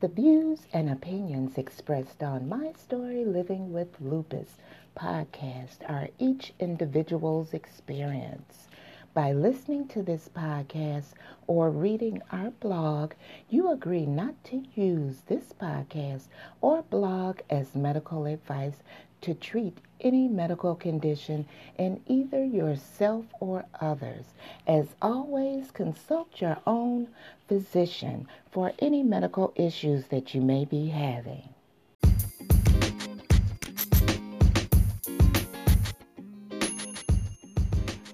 The views and opinions expressed on My Story Living with Lupus podcast are each individual's experience. By listening to this podcast or reading our blog, you agree not to use this podcast or blog as medical advice to treat any medical condition in either yourself or others. As always, consult your own physician for any medical issues that you may be having.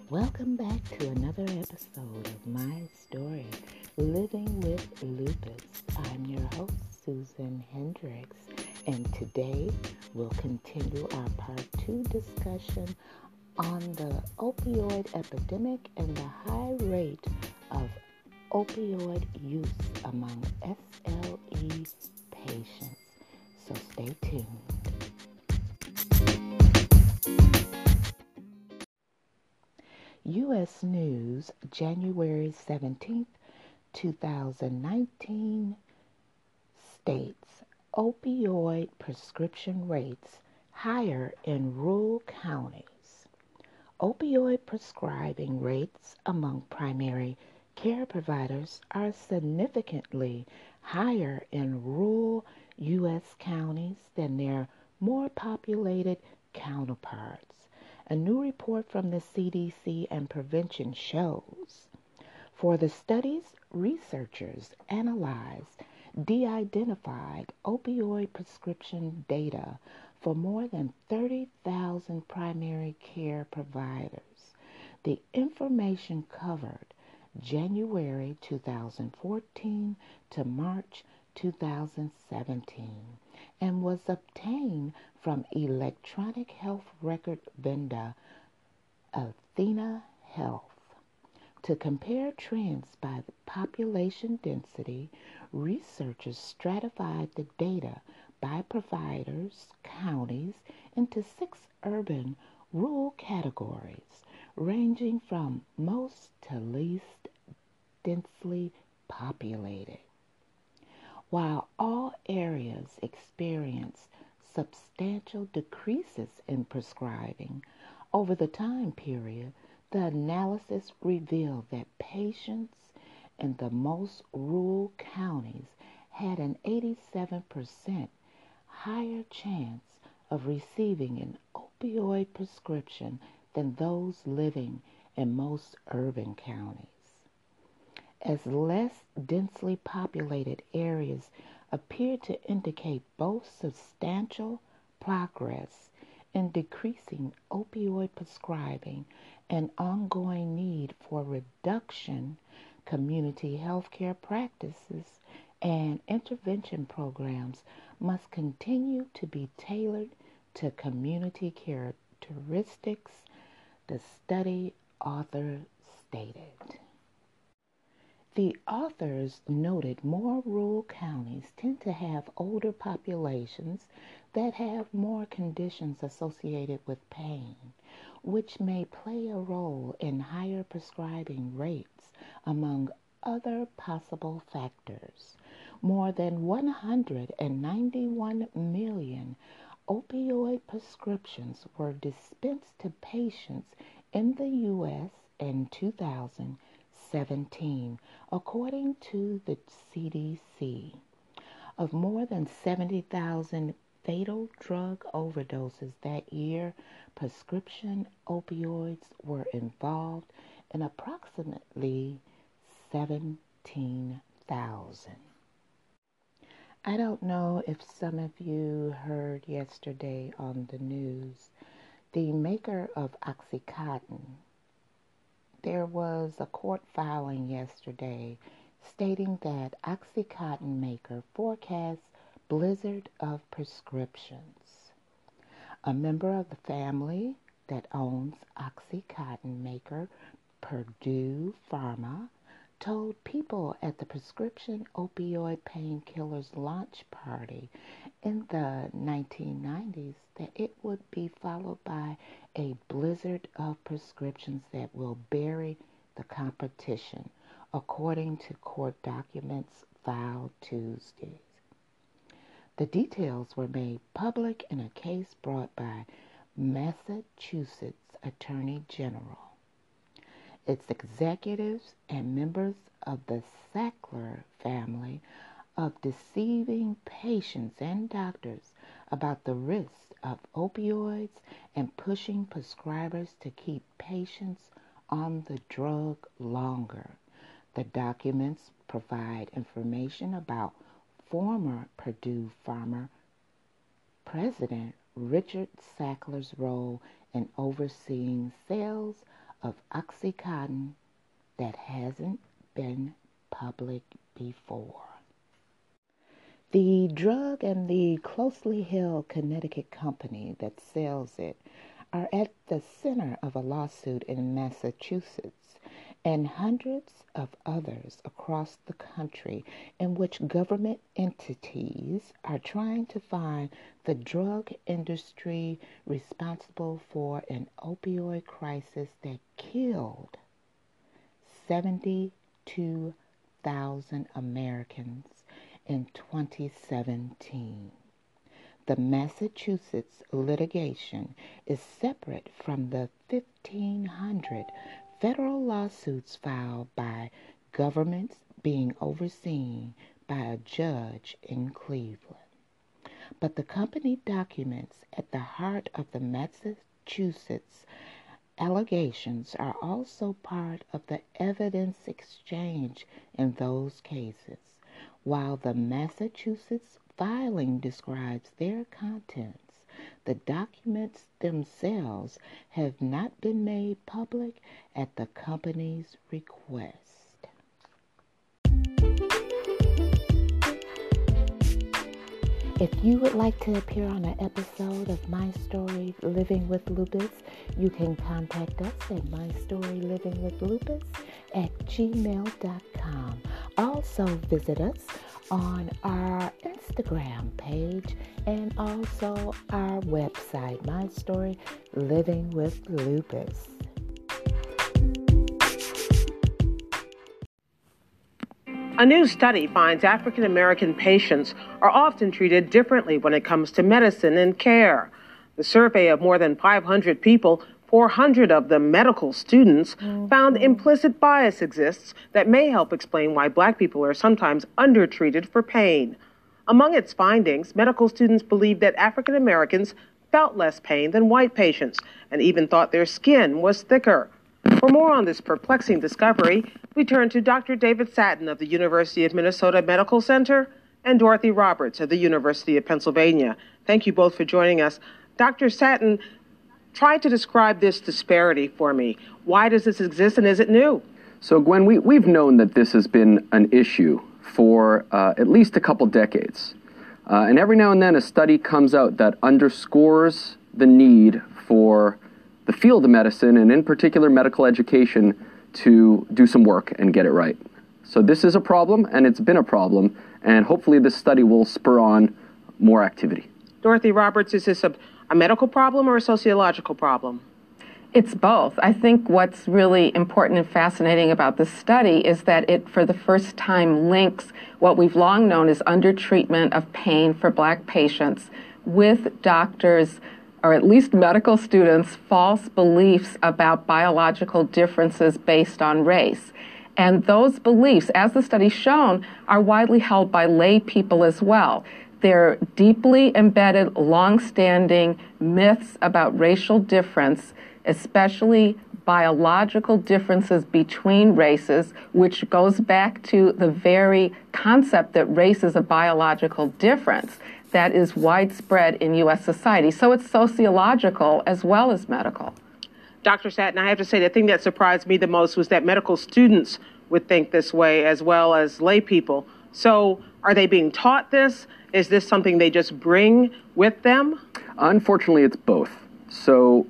Welcome back to another episode of My Story Living with Lupus. I'm your host, Susan Hendrix, and today we'll continue our part two discussion on the opioid epidemic and the high rate of opioid use among SLE patients. So stay tuned. U.S. News, January 17th, 2019 states opioid prescription rates higher in rural counties. Opioid prescribing rates among primary care providers are significantly higher in rural U.S. counties than their more populated counterparts. A new report from the CDC and prevention shows. For the studies, researchers analyzed de-identified opioid prescription data for more than 30,000 primary care providers. The information covered January 2014 to March 2017 and was obtained from electronic health record vendor Athena Health. To compare trends by population density, researchers stratified the data by providers, counties, into six urban rural categories, ranging from most to least densely populated. While all areas experienced substantial decreases in prescribing over the time period, the analysis revealed that patients in the most rural counties had an 87% higher chance of receiving an opioid prescription than those living in most urban counties. As less densely populated areas appear to indicate both substantial progress in decreasing opioid prescribing and ongoing need for reduction community healthcare practices and intervention programs must continue to be tailored to community characteristics, the study author stated. The authors noted more rural counties tend to have older populations that have more conditions associated with pain, which may play a role in higher prescribing rates among other possible factors. More than 191 million opioid prescriptions were dispensed to patients in the U.S. in 2017, according to the CDC. Of more than 70,000 fatal drug overdoses that year, prescription opioids were involved in approximately 17,000. I don't know if some of you heard yesterday on the news the maker of Oxycontin. There was a court filing yesterday stating that Oxycontin maker forecasts blizzard of prescriptions. A member of the family that owns Oxycontin maker Purdue Pharma told people at the prescription opioid painkillers launch party in the 1990s that it would be followed by a blizzard of prescriptions that will bury the competition, according to court documents filed Tuesday. The details were made public in a case brought by Massachusetts Attorney General. Its executives and members of the Sackler family of deceiving patients and doctors about the risks of opioids and pushing prescribers to keep patients on the drug longer. The documents provide information about former Purdue Pharma President Richard Sackler's role in overseeing sales of Oxycontin that hasn't been public before. The drug and the closely held Connecticut company that sells it are at the center of a lawsuit in Massachusetts and hundreds of others across the country in which government entities are trying to find the drug industry responsible for an opioid crisis that killed 72,000 Americans in 2017. The Massachusetts litigation is separate from the 1,500 federal lawsuits filed by governments being overseen by a judge in Cleveland. But the company documents at the heart of the Massachusetts allegations are also part of the evidence exchange in those cases. While the Massachusetts filing describes their contents, the documents themselves have not been made public at the company's request. If you would like to appear on an episode of My Story Living with Lupus, you can contact us at mystorylivingwithlupus at gmail.com. Also visit us on our Instagram page and also our website, My Story Living with Lupus. A new study finds African American patients are often treated differently when it comes to medicine and care. The survey of more than 500 people 400 of them medical students mm-hmm. found implicit bias exists that may help explain why black people are sometimes undertreated for pain. Among its findings, medical students believed that African Americans felt less pain than white patients and even thought their skin was thicker. For more on this perplexing discovery, we turn to Dr. David Satin of the University of Minnesota Medical Center and Dorothy Roberts of the University of Pennsylvania. Thank you both for joining us. Dr. Satin, try to describe this disparity for me. Why does this exist and is it new? So, Gwen, we, we've known that this has been an issue for uh, at least a couple decades. Uh, and every now and then a study comes out that underscores the need for the field of medicine, and in particular medical education, to do some work and get it right. So, this is a problem, and it's been a problem, and hopefully, this study will spur on more activity. Dorothy Roberts, is this a a medical problem or a sociological problem? It's both. I think what's really important and fascinating about this study is that it, for the first time, links what we've long known as undertreatment of pain for black patients with doctors, or at least medical students, false beliefs about biological differences based on race. And those beliefs, as the study's shown, are widely held by lay people as well. They're deeply embedded, long-standing myths about racial difference, especially biological differences between races, which goes back to the very concept that race is a biological difference that is widespread in U.S. society. So it's sociological as well as medical. Dr. Satin, I have to say the thing that surprised me the most was that medical students would think this way as well as lay people. So are they being taught this? Is this something they just bring with them? Unfortunately, it's both. So,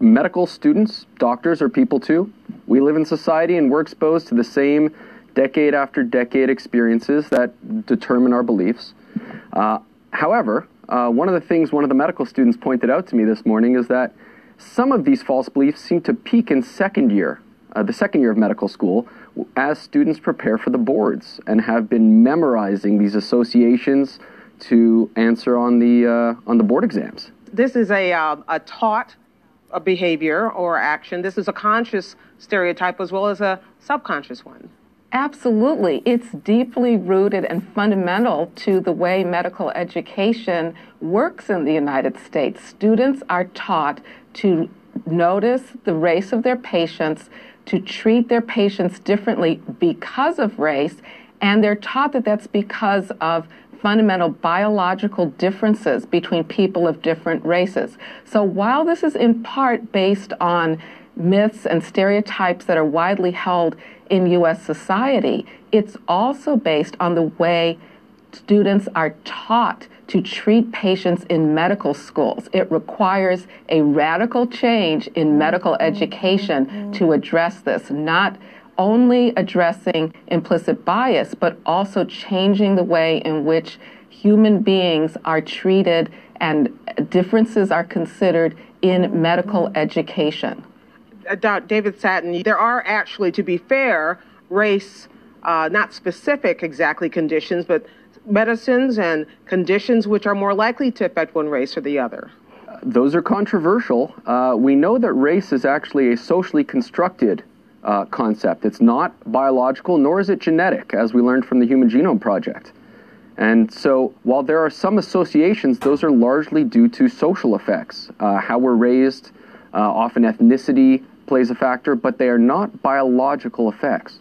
medical students, doctors are people too. We live in society and we're exposed to the same decade after decade experiences that determine our beliefs. Uh, however, uh, one of the things one of the medical students pointed out to me this morning is that some of these false beliefs seem to peak in second year, uh, the second year of medical school, as students prepare for the boards and have been memorizing these associations to answer on the uh, on the board exams. This is a uh, a taught a behavior or action. This is a conscious stereotype as well as a subconscious one. Absolutely. It's deeply rooted and fundamental to the way medical education works in the United States. Students are taught to notice the race of their patients, to treat their patients differently because of race, and they're taught that that's because of fundamental biological differences between people of different races. So while this is in part based on myths and stereotypes that are widely held in U.S. society, it's also based on the way students are taught to treat patients in medical schools. It requires a radical change in medical education to address this, not only addressing implicit bias, but also changing the way in which human beings are treated and differences are considered in medical education. Uh, David Satin, there are actually, to be fair, race, uh, not specific exactly conditions, but medicines and conditions which are more likely to affect one race or the other. Those are controversial. Uh, we know that race is actually a socially constructed uh, concept. It's not biological, nor is it genetic, as we learned from the Human Genome Project. And so, while there are some associations, those are largely due to social effects, uh, how we're raised, uh, often ethnicity plays a factor, but they are not biological effects.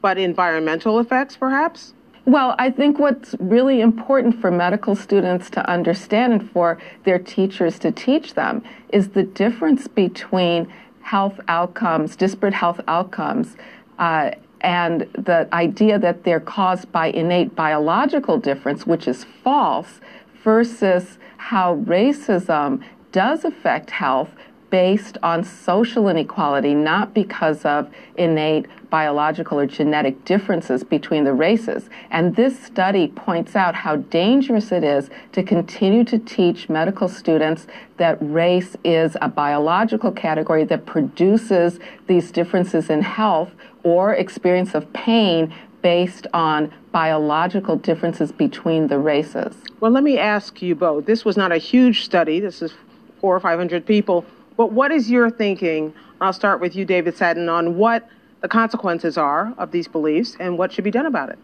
But environmental effects, perhaps? Well, I think what's really important for medical students to understand and for their teachers to teach them is the difference between health outcomes, disparate health outcomes, uh, and the idea that they're caused by innate biological difference, which is false, versus how racism does affect health based on social inequality, not because of innate biological or genetic differences between the races. And this study points out how dangerous it is to continue to teach medical students that race is a biological category that produces these differences in health or experience of pain based on biological differences between the races. Well, let me ask you both. This was not a huge study. This is four or 500 people but what is your thinking? I'll start with you, David Satin, on what the consequences are of these beliefs and what should be done about it.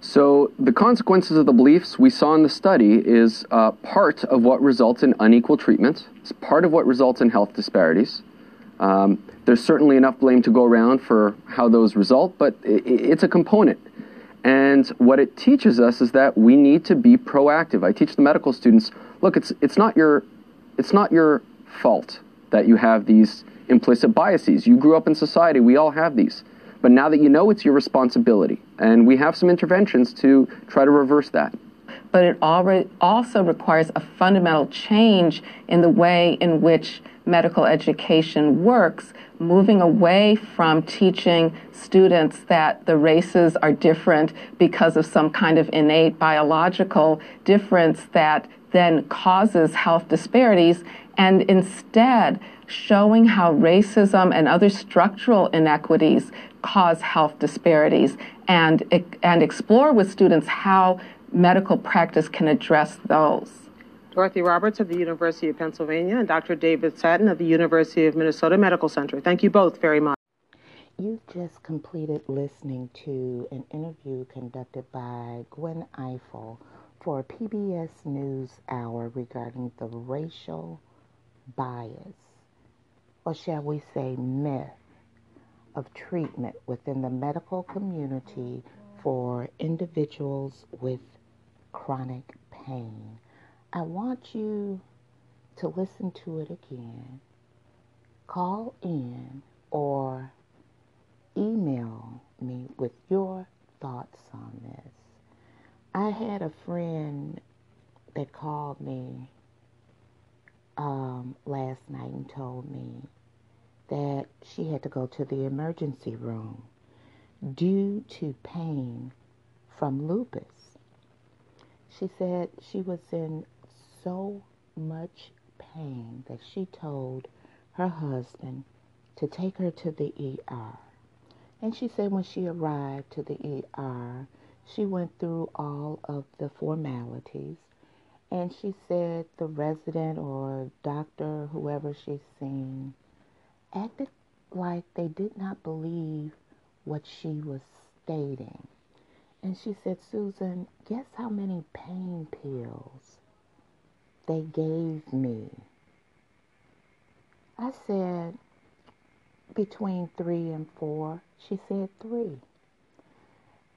So, the consequences of the beliefs we saw in the study is uh, part of what results in unequal treatment. It's part of what results in health disparities. Um, there's certainly enough blame to go around for how those result, but it's a component. And what it teaches us is that we need to be proactive. I teach the medical students, look, it's, it's, not, your, it's not your fault that you have these implicit biases. You grew up in society, we all have these. But now that you know, it's your responsibility. And we have some interventions to try to reverse that. But it also requires a fundamental change in the way in which medical education works, moving away from teaching students that the races are different because of some kind of innate biological difference that then causes health disparities and instead showing how racism and other structural inequities cause health disparities and, and explore with students how medical practice can address those. Dorothy Roberts of the University of Pennsylvania and Dr. David Satin of the University of Minnesota Medical Center. Thank you both very much. You just completed listening to an interview conducted by Gwen Ifill for PBS News Hour regarding the racial bias, or shall we say myth, of treatment within the medical community for individuals with chronic pain. I want you to listen to it again, call in, or email me with your thoughts on this. I had a friend that called me um, last night and told me that she had to go to the emergency room due to pain from lupus. She said she was in so much pain that she told her husband to take her to the ER. And she said when she arrived to the ER, she went through all of the formalities And she said the resident or doctor, whoever she's seen, acted like they did not believe what she was stating. And she said, Susan, guess how many pain pills they gave me? I said, between three and four. She said three.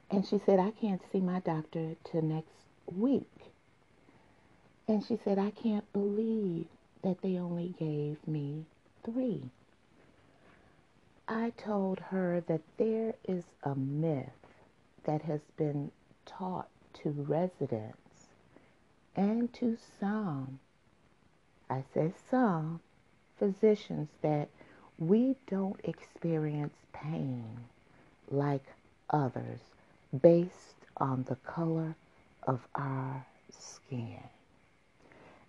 And she said, I can't see my doctor till next week. And she said, I can't believe that they only gave me three. I told her that there is a myth that has been taught to residents and to some, I say some, physicians that we don't experience pain like others based on the color of our skin.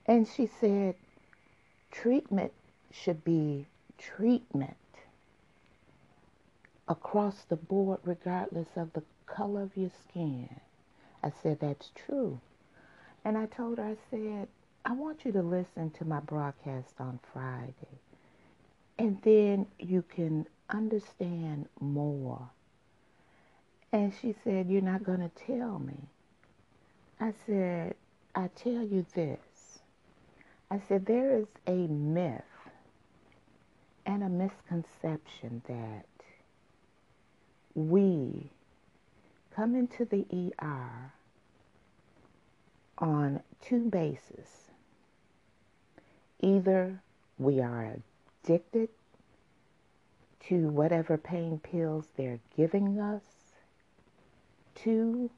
And she said, treatment should be treatment across the board, regardless of the color of your skin. I said, that's true. And I told her, I said, I want you to listen to my broadcast on Friday. And then you can understand more. And she said, You're not going to tell me. I said, I tell you this. I said, There is a myth and a misconception that we come into the ER on two bases. Either we are addicted to whatever pain pills they're giving us, two,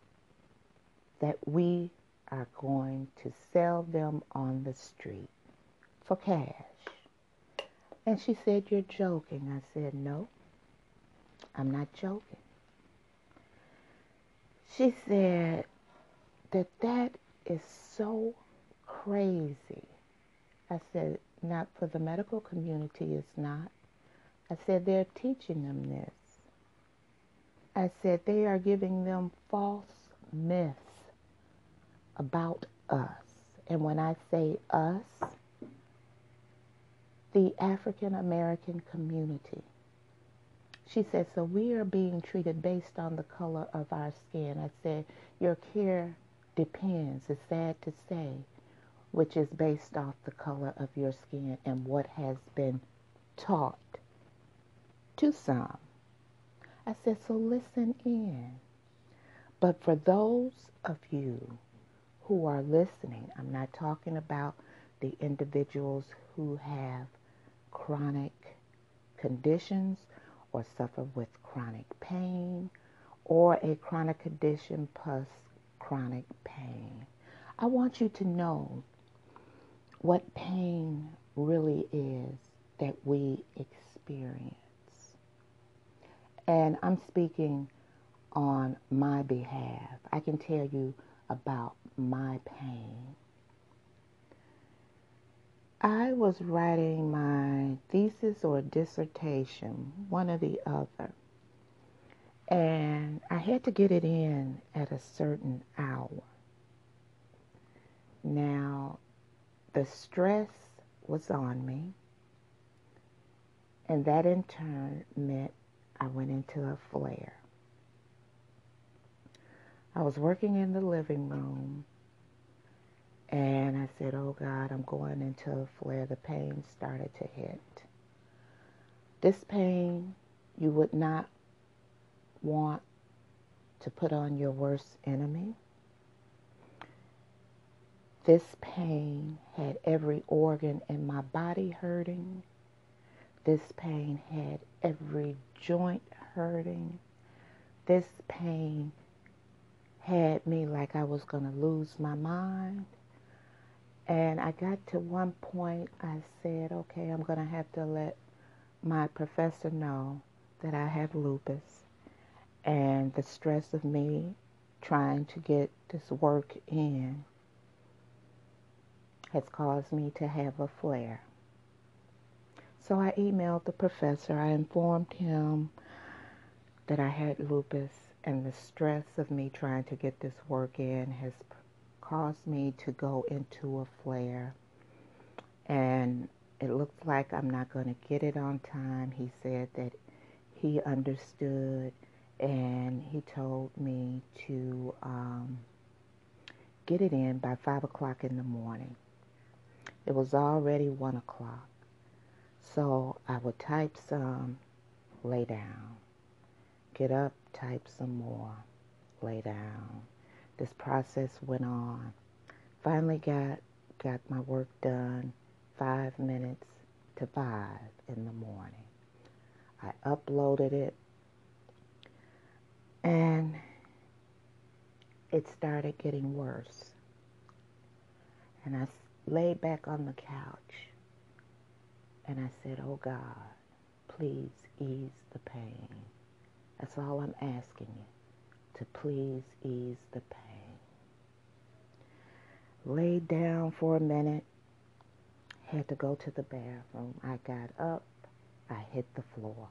that we are going to sell them on the street for cash. And she said, You're joking. I said, No, I'm not joking. She said that that is so crazy. I said, not for the medical community, it's not. I said, they're teaching them this. I said, they are giving them false myths about us. And when I say us, the African American community. She said, so we are being treated based on the color of our skin. I said, your care depends. It's sad to say which is based off the color of your skin and what has been taught to some. I said, so listen in. But for those of you who are listening, I'm not talking about the individuals who have chronic conditions or suffer with chronic pain or a chronic condition plus chronic pain. I want you to know what pain really is that we experience. And I'm speaking on my behalf. I can tell you about my pain. I was writing my thesis or dissertation, one or the other. And I had to get it in at a certain hour. Now, the stress was on me. And that in turn meant I went into a flare. I was working in the living room and I said, Oh God, I'm going into a flare. The pain started to hit. This pain you would not want to put on your worst enemy. This pain had every organ in my body hurting. This pain had every joint hurting. This pain had me like I was going to lose my mind. And I got to one point, I said, okay, I'm going to have to let my professor know that I have lupus and the stress of me trying to get this work in has caused me to have a flare. So I emailed the professor. I informed him that I had lupus and the stress of me trying to get this work in has caused me to go into a flare. And it looks like I'm not going to get it on time. He said that he understood and he told me to um, get it in by 5 o'clock in the morning. It was already 1 o'clock. So I would type some, lay down. Get up, type some more, lay down. This process went on. Finally got got my work done five minutes to five in the morning. I uploaded it and it started getting worse. And I laid back on the couch and I said, Oh God, please ease the pain. That's all I'm asking you, to please ease the pain. Laid down for a minute, had to go to the bathroom. I got up, I hit the floor.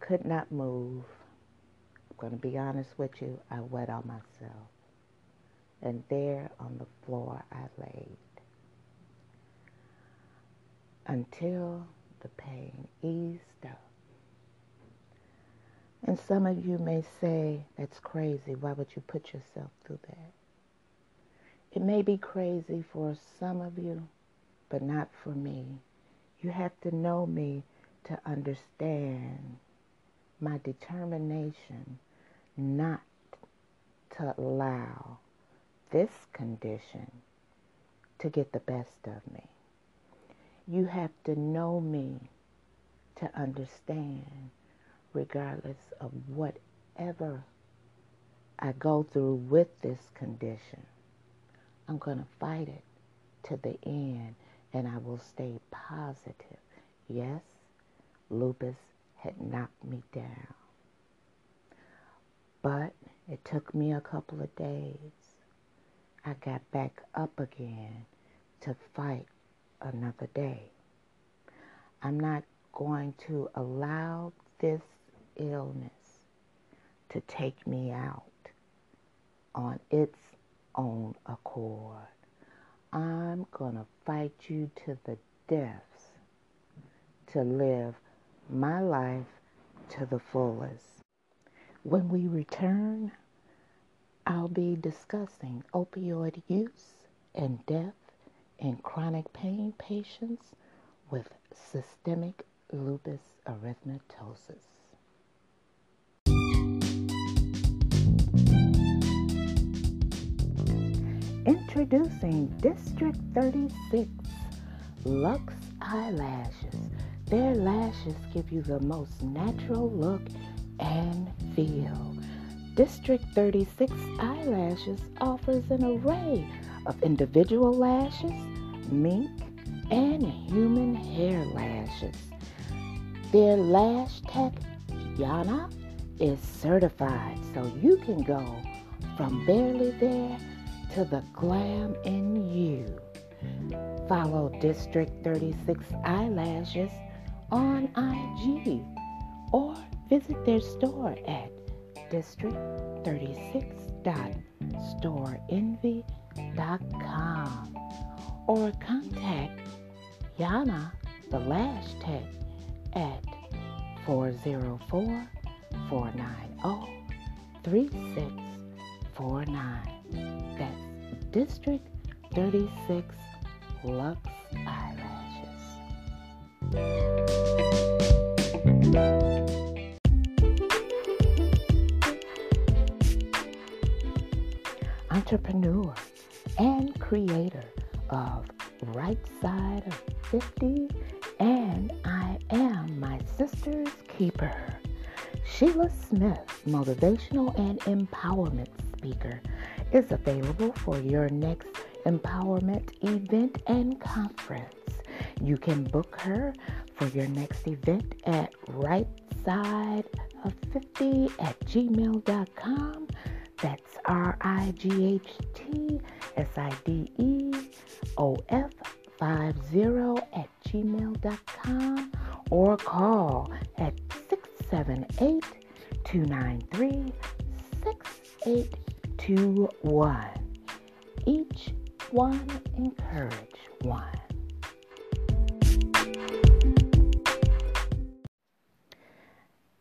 Could not move. I'm going to be honest with you, I wet on myself. And there on the floor I laid until the pain eased up. And some of you may say, that's crazy. Why would you put yourself through that? It may be crazy for some of you, but not for me. You have to know me to understand my determination not to allow this condition to get the best of me. You have to know me to understand, regardless of whatever I go through with this condition, I'm going to fight it to the end and I will stay positive. Yes, lupus had knocked me down. But it took me a couple of days. I got back up again to fight another day. I'm not going to allow this illness to take me out on its own accord. I'm going to fight you to the death to live my life to the fullest. When we return, I'll be discussing opioid use and death in chronic pain patients with systemic lupus erythematosus. Introducing District 36 Lux Eyelashes. Their lashes give you the most natural look and feel. District 36 Eyelashes offers an array of individual lashes, mink, and human hair lashes. Their lash tech, Yana, is certified, so you can go from barely there to the glam in you. Follow District 36 Eyelashes on IG or visit their store at district36.storenvy.com com or contact Yana, the Lash Tech, at 404 490 3649. That's District 36 Lux Eyelashes. Entrepreneur and creator of Right Side of 50 and I Am My Sister's Keeper. Sheila Smith, motivational and empowerment speaker, is available for your next empowerment event and conference. You can book her for your next event at right side of 50 at gmail.com. That's R I G H T S I D E O F 50 at gmail.com or call at 678 293 to one. Each one encourage one.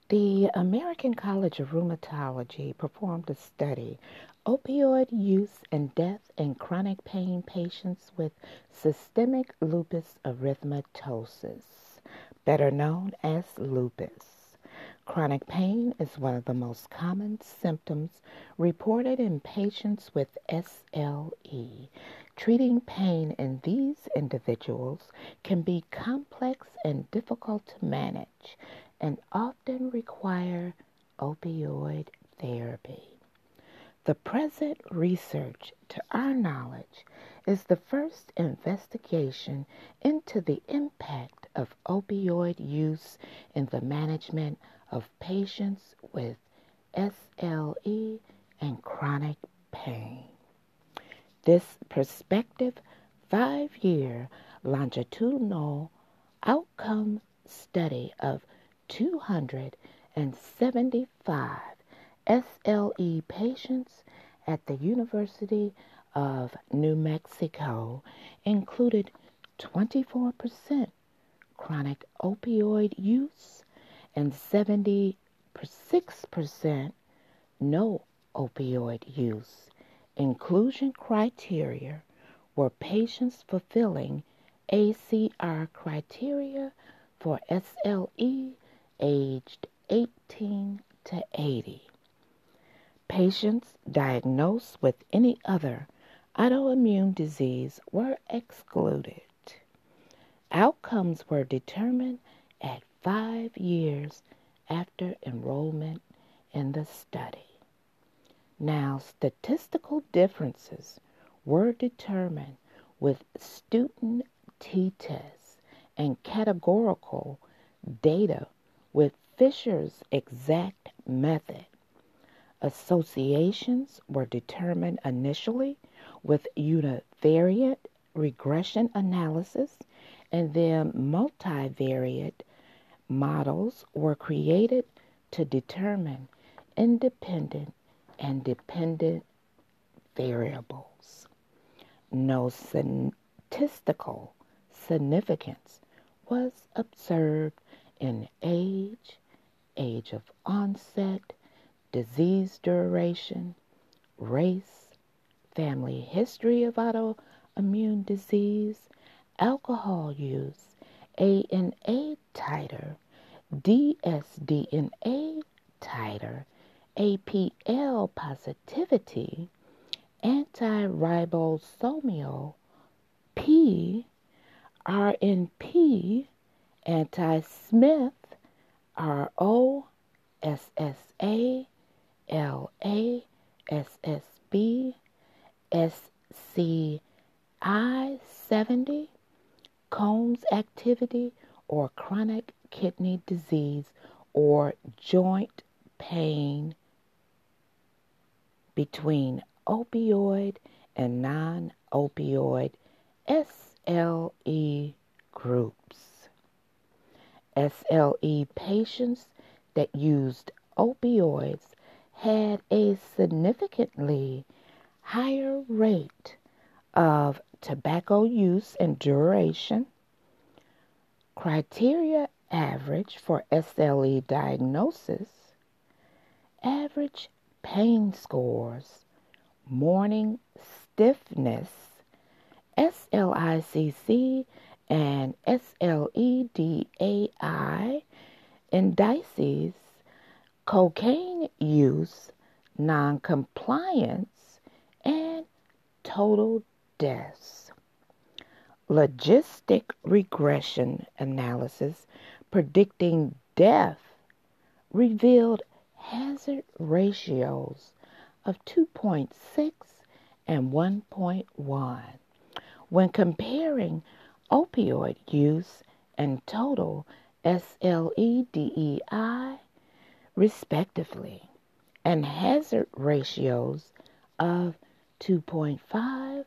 The American College of Rheumatology performed a study opioid use and death in chronic pain patients with systemic lupus erythematosus, better known as lupus. Chronic pain is one of the most common symptoms reported in patients with SLE. Treating pain in these individuals can be complex and difficult to manage and often require opioid therapy. The present research, to our knowledge, is the first investigation into the impact of opioid use in the management of patients with SLE and chronic pain. This prospective five year longitudinal outcome study of 275 SLE patients at the University of New Mexico included 24% chronic opioid use and 76% no opioid use. Inclusion criteria were patients fulfilling ACR criteria for SLE aged 18 to 80. Patients diagnosed with any other autoimmune disease were excluded. Outcomes were determined at five years after enrollment in the study. Now, statistical differences were determined with student t tests and categorical data with Fisher's exact method. Associations were determined initially with univariate regression analysis, and then multivariate models were created to determine independent and dependent variables. No statistical significance was observed in age, age of onset, disease duration, race, family history of autoimmune disease, alcohol use, ANA titer, dsDNA titer, APL positivity, anti-ribosomal P, RNP, Anti Smith, R O S S A L A S S B S C I 70, Coombs activity, or chronic kidney disease or joint pain between opioid and non opioid SLE groups. SLE patients that used opioids had a significantly higher rate of tobacco use and duration. Criteria average for SLE diagnosis, average pain scores, morning stiffness, SLICC and SLEDAI indices, cocaine use, noncompliance, and total deaths. Logistic regression analysis predicting death revealed hazard ratios of 2.6 and 1.1 when comparing opioid use and total SLEDAI, respectively, and hazard ratios of 2.5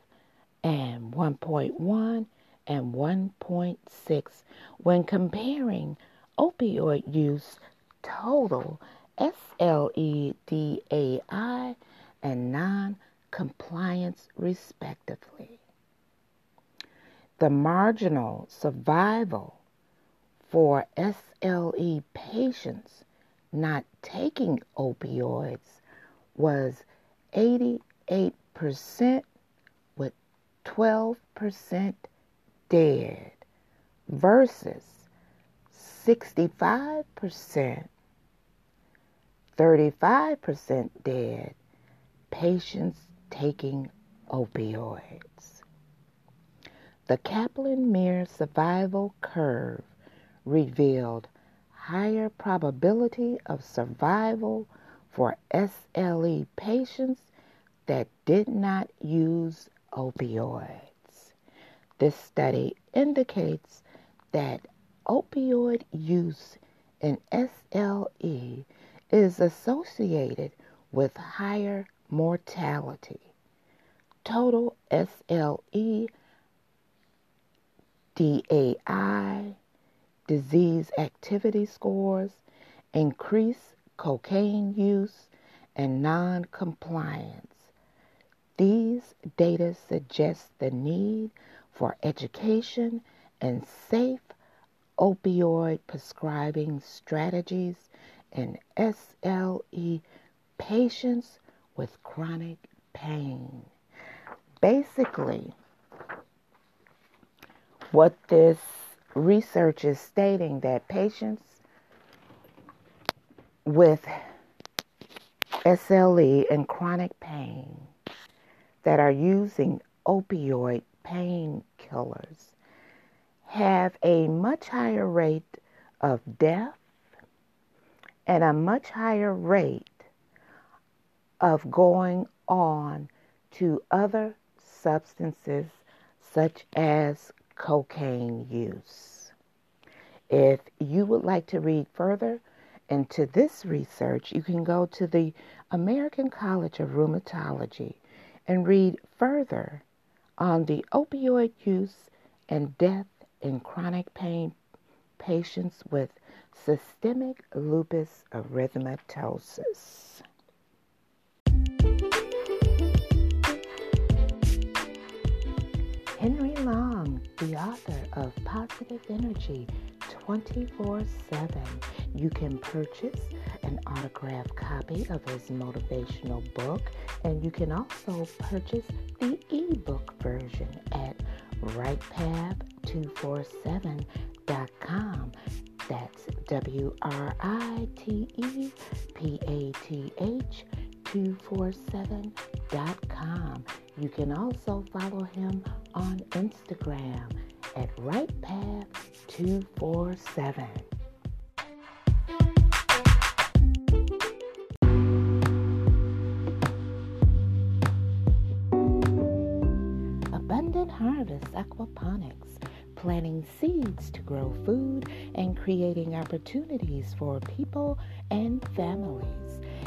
and 1.1 and 1.6 when comparing opioid use total SLEDAI and non compliance, respectively. The marginal survival for SLE patients not taking opioids was 88% with 12% dead versus 65%, 35% dead patients taking opioids. The Kaplan Meier survival curve revealed higher probability of survival for SLE patients that did not use opioids. This study indicates that opioid use in SLE is associated with higher mortality. Total SLE DAI disease activity scores, increase cocaine use, and non-compliance. These data suggest the need for education and safe opioid prescribing strategies in SLE patients with chronic pain. Basically, what this research is stating that patients with SLE and chronic pain that are using opioid painkillers have a much higher rate of death and a much higher rate of going on to other substances such as cocaine use. If you would like to read further into this research, you can go to the American College of Rheumatology and read further on the opioid use and death in chronic pain patients with systemic lupus erythematosus. Author of Positive Energy 24 7. You can purchase an autographed copy of his motivational book, and you can also purchase the ebook version at writepath247.com. That's W R I T E P A T H 247.com. You can also follow him on Instagram at RightPath247. Abundant Harvest Aquaponics, planting seeds to grow food and creating opportunities for people and families.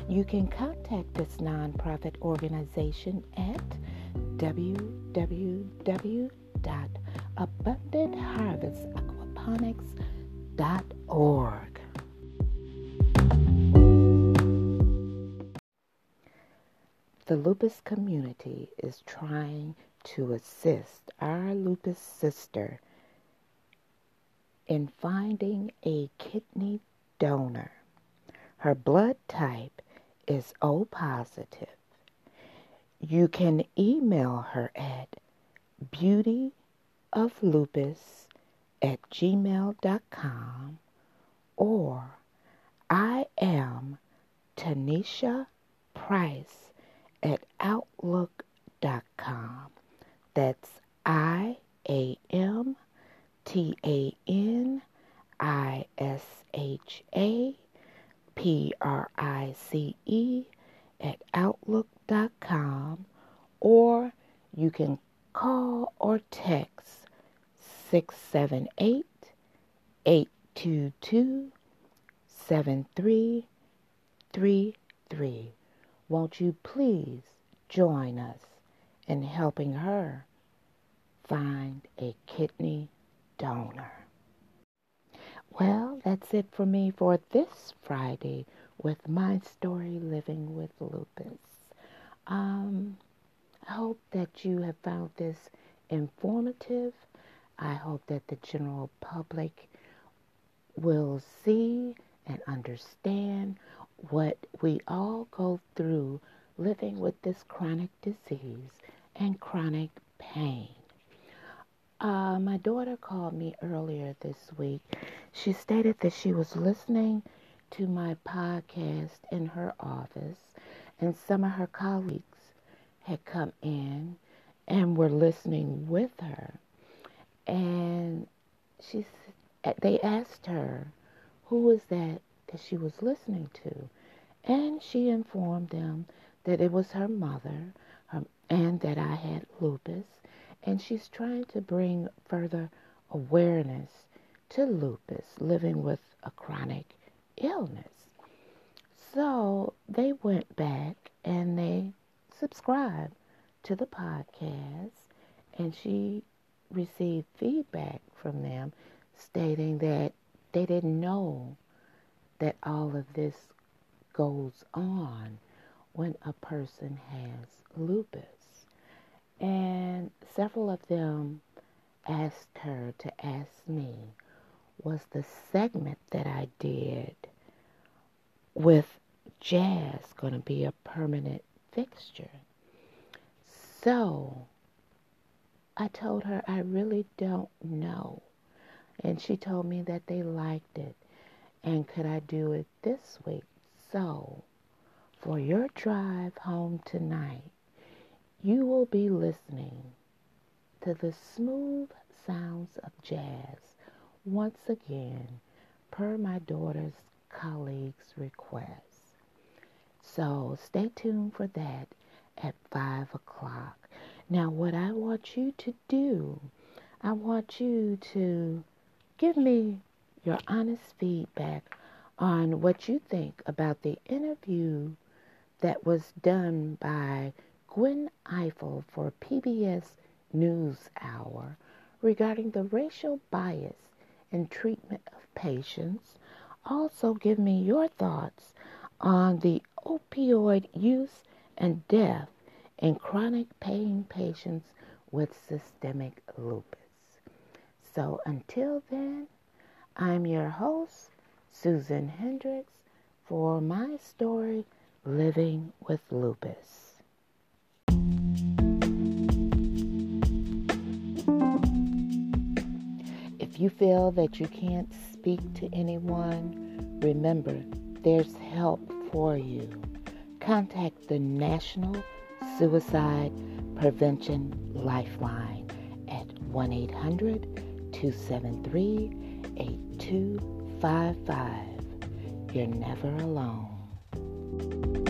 You can contact this nonprofit organization at www.abundantharvestaquaponics.org. The lupus community is trying to assist our lupus sister in finding a kidney donor. Her blood type is O positive you can email her at beautyoflupus at gmail.com or I am Tanisha Price at outlook.com. That's I A M T A N I S H A P R I C E at outlook.com or you can call or text 678 822 7333. Won't you please join us in helping her find a kidney donor? Well, that's it for me for this Friday with my story, Living with Lupus. Um, I hope that you have found this informative. I hope that the general public will see and understand what we all go through living with this chronic disease and chronic pain. Uh, my daughter called me earlier this week. She stated that she was listening to my podcast in her office, and some of her colleagues had come in and were listening with her. And she, they asked her, who was that that she was listening to? And she informed them that it was her mother her, and that I had lupus. And she's trying to bring further awareness to lupus, living with a chronic illness. So they went back and they subscribed to the podcast, and she received feedback from them stating that they didn't know that all of this goes on when a person has lupus. And several of them asked her to ask me, was the segment that I did with jazz going to be a permanent fixture? So I told her I really don't know. And she told me that they liked it. And could I do it this week? So, for your drive home tonight, you will be listening to the smooth sounds of jazz once again, per my daughter's colleague's request. So stay tuned for that at 5 o'clock. Now, what I want you to do, I want you to give me your honest feedback on what you think about the interview that was done by Gwen Ifill for PBS NewsHour regarding the racial bias in treatment of patients. Also, give me your thoughts on the opioid use and death in chronic pain patients with systemic lupus. So until then, I'm your host, Susan Hendrix, for my story, Living with Lupus. If you feel that you can't speak to anyone, remember there's help for you. Contact the National Suicide Prevention Lifeline at 1 800 273 8255. You're never alone.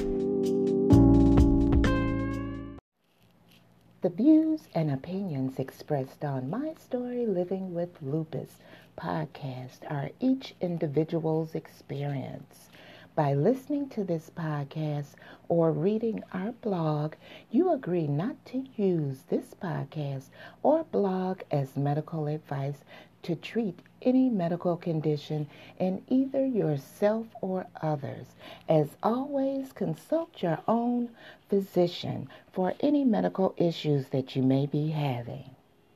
The views and opinions expressed on My Story Living with Lupus podcast are each individual's experience. By listening to this podcast or reading our blog, you agree not to use this podcast or blog as medical advice to treat any medical condition in either yourself or others. As always, consult your own physician for any medical issues that you may be having.